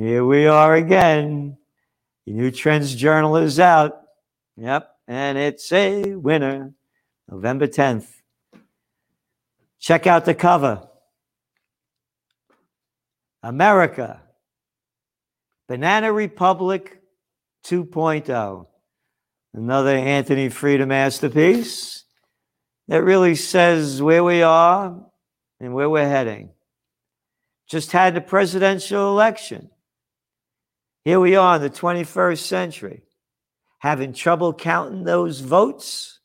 Here we are again. The new Trends Journal is out. Yep. And it's a winner, November 10th. Check out the cover America, Banana Republic 2.0. Another Anthony Freda masterpiece that really says where we are and where we're heading. Just had the presidential election. Here we are in the 21st century, having trouble counting those votes.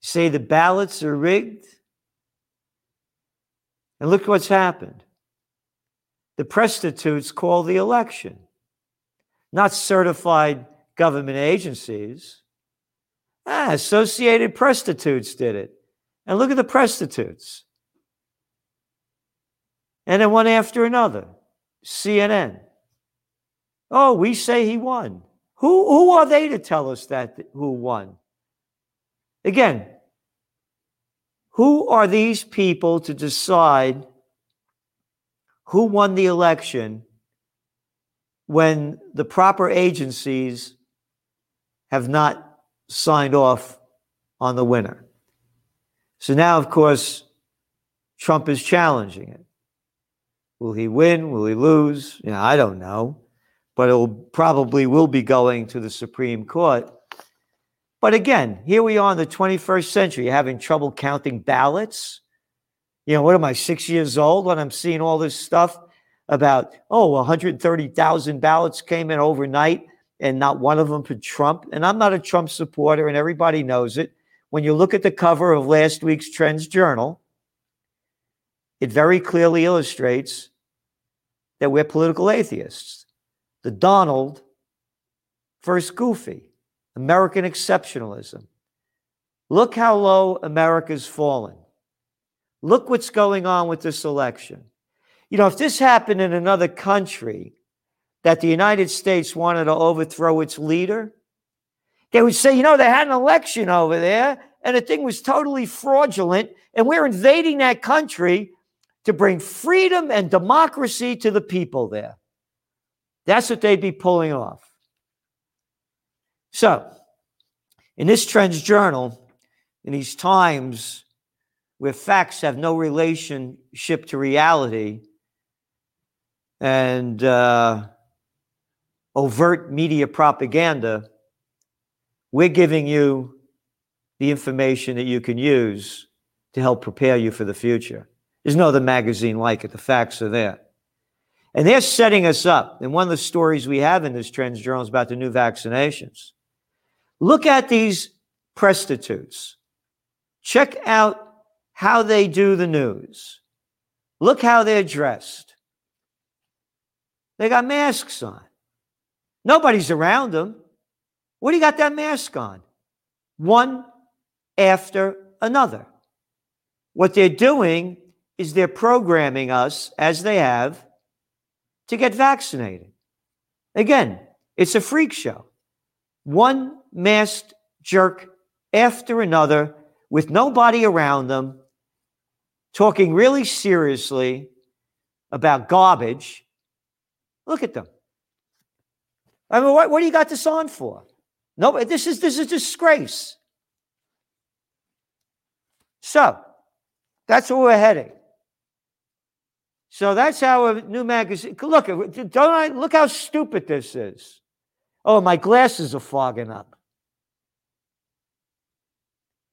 Say the ballots are rigged. And look what's happened. The presstitutes call the election, not certified government agencies. Ah, Associated Presstitutes did it. And look at the presstitutes. And then one after another. CNN. Oh, we say he won. Who, who are they to tell us that who won? Again, who are these people to decide who won the election when the proper agencies have not signed off on the winner? So now, of course, Trump is challenging it. Will he win? Will he lose? You know, I don't know but it will probably will be going to the Supreme Court. But again, here we are in the 21st century, having trouble counting ballots. You know, what am I, six years old when I'm seeing all this stuff about, oh, 130,000 ballots came in overnight and not one of them for Trump. And I'm not a Trump supporter, and everybody knows it. When you look at the cover of last week's Trends Journal, it very clearly illustrates that we're political atheists the Donald first Goofy, American exceptionalism. Look how low America's fallen. Look what's going on with this election. You know, if this happened in another country that the United States wanted to overthrow its leader, they would say, you know, they had an election over there and the thing was totally fraudulent, and we're invading that country to bring freedom and democracy to the people there. That's what they'd be pulling off. So, in this Trends Journal, in these times where facts have no relationship to reality and uh, overt media propaganda, we're giving you the information that you can use to help prepare you for the future. There's no other magazine like it. The facts are there. And they're setting us up. And one of the stories we have in this Trends Journal is about the new vaccinations. Look at these presstitutes. Check out how they do the news. Look how they're dressed. They got masks on. Nobody's around them. What do you got that mask on? One after another. What they're doing is they're programming us, as they have, to get vaccinated. Again, it's a freak show. One masked jerk after another with nobody around them talking really seriously about garbage. Look at them. I mean, what, what do you got this on for? No, this is this is disgrace. So that's where we're heading. So that's how a new magazine. Look, uh, don't I look how stupid this is. Oh, my glasses are fogging up.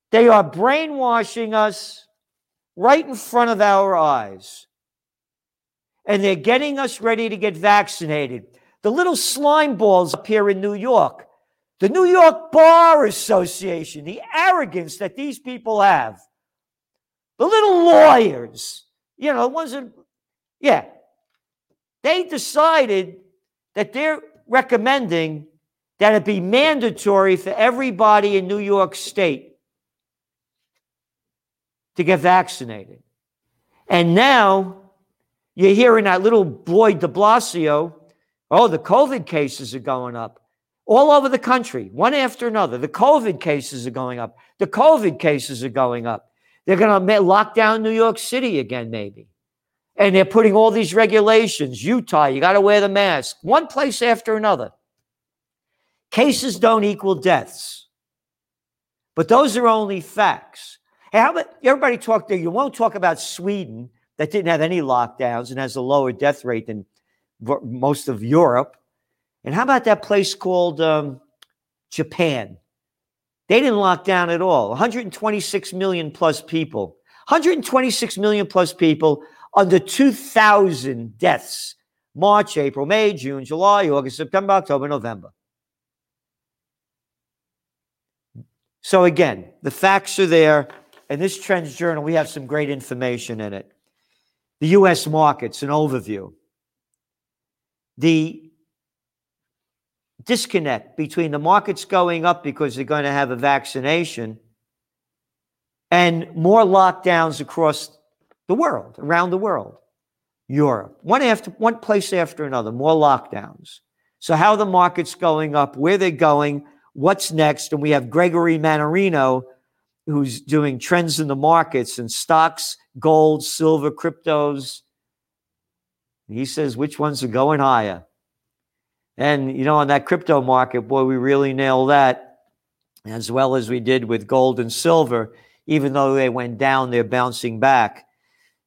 They are brainwashing us right in front of our eyes. And they're getting us ready to get vaccinated. The little slime balls up here in New York, the New York Bar Association, the arrogance that these people have, the little lawyers, you know, the ones that yeah. They decided that they're recommending that it be mandatory for everybody in New York State to get vaccinated. And now you're hearing that little boy de Blasio, oh, the COVID cases are going up all over the country, one after another. The COVID cases are going up. The COVID cases are going up. They're going to lock down New York City again, maybe. And they're putting all these regulations. Utah, you got to wear the mask, one place after another. Cases don't equal deaths. But those are only facts. Hey, how about everybody talk there? You won't talk about Sweden that didn't have any lockdowns and has a lower death rate than most of Europe. And how about that place called um, Japan? They didn't lock down at all. 126 million plus people. 126 million plus people under 2,000 deaths. March, April, May, June, July, August, September, October, November. So again, the facts are there. In this Trends Journal, we have some great information in it. The US markets, an overview. The disconnect between the markets going up because they're going to have a vaccination and more lockdowns across the world, around the world. Europe, one after one place after another, more lockdowns. So how the markets going up, where they're going, what's next. And we have Gregory Mannarino, who's doing trends in the markets and stocks, gold, silver, cryptos. He says which ones are going higher. And, you know, on that crypto market, boy, we really nailed that as well as we did with gold and silver. Even though they went down, they're bouncing back.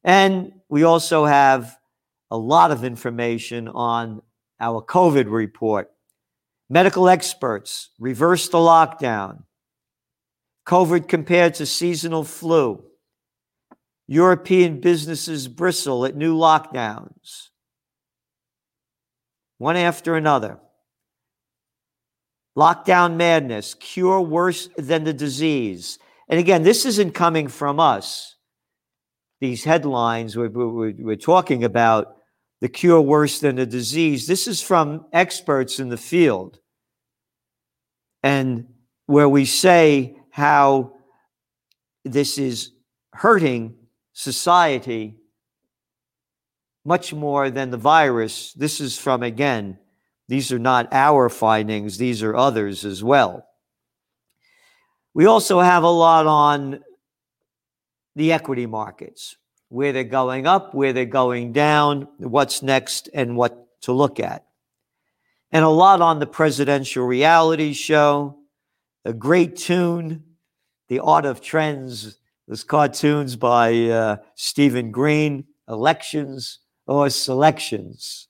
And we also have a lot of information on our COVID report. Medical experts reverse the lockdown. COVID compared to seasonal flu. European businesses bristle at new lockdowns. One after another. Lockdown madness, cure worse than the disease. And again, this isn't coming from us. These headlines we're, we're, we're talking about the cure worse than the disease. This is from experts in the field. And where we say how this is hurting society much more than the virus. This is from, again, these are not our findings, these are others as well. We also have a lot on the equity markets where they're going up, where they're going down, what's next, and what to look at. And a lot on the presidential reality show, a great tune, The Art of Trends, those cartoons by uh, Stephen Green, elections or selections.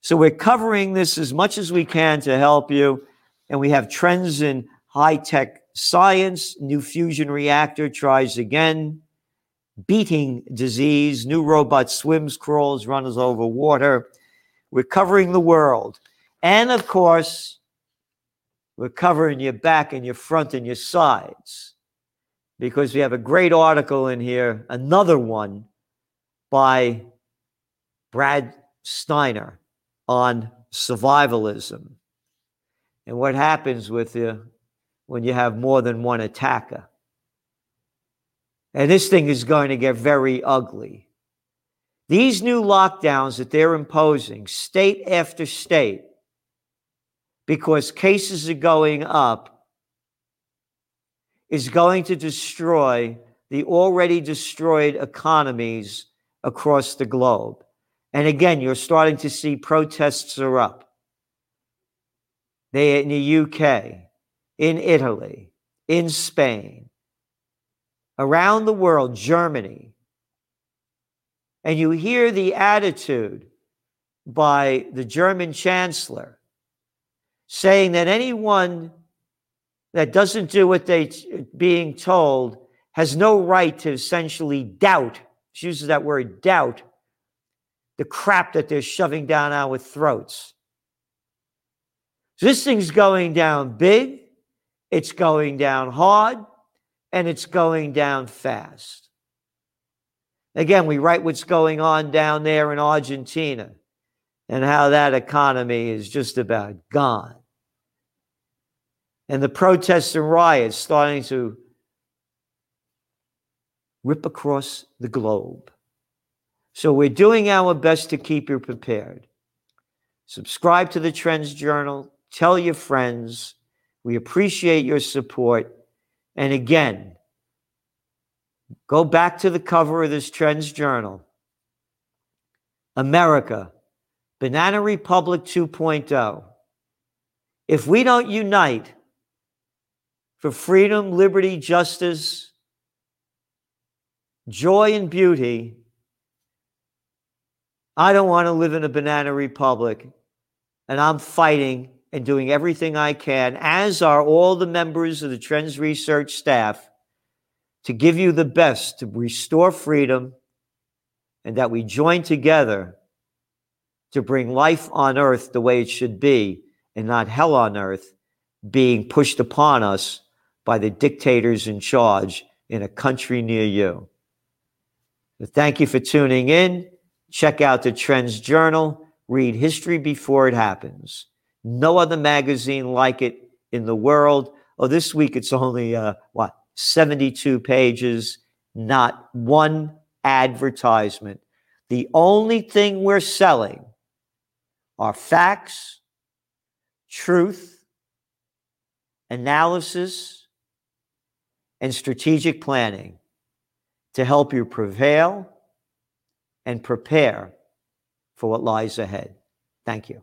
So we're covering this as much as we can to help you. And we have trends in high tech science, new fusion reactor tries again beating disease, new robot swims, crawls, runs over water. We're covering the world. And of course, we're covering your back and your front and your sides because we have a great article in here, another one by Brad Steiner on survivalism and what happens with you when you have more than one attacker. And this thing is going to get very ugly. These new lockdowns that they're imposing, state after state, because cases are going up, is going to destroy the already destroyed economies across the globe. And again, you're starting to see protests are up. They in the UK, in Italy, in Spain, around the world, Germany, and you hear the attitude by the German chancellor saying that anyone that doesn't do what they're being told has no right to essentially doubt she uses that word doubt the crap that they're shoving down our throats. So this thing's going down big it's going down hard and it's going down fast. Again, we write what's going on down there in Argentina and how that economy is just about gone. And the protests and riots starting to rip across the globe. So we're doing our best to keep you prepared. Subscribe to the Trends Journal, tell your friends. We appreciate your support. And again, go back to the cover of this Trends Journal America, Banana Republic 2.0. If we don't unite for freedom, liberty, justice, joy, and beauty, I don't want to live in a banana republic. And I'm fighting and doing everything I can, as are all the members of the Trends Research staff, to give you the best to restore freedom and that we join together to bring life on earth the way it should be and not hell on earth being pushed upon us by the dictators in charge in a country near you. Thank you for tuning in. Check out the Trends Journal. Read history before it happens. No other magazine like it in the world. Oh, this week it's only, uh, what, 72 pages, not one advertisement. The only thing we're selling are facts, truth, analysis, and strategic planning to help you prevail and prepare for what lies ahead. Thank you.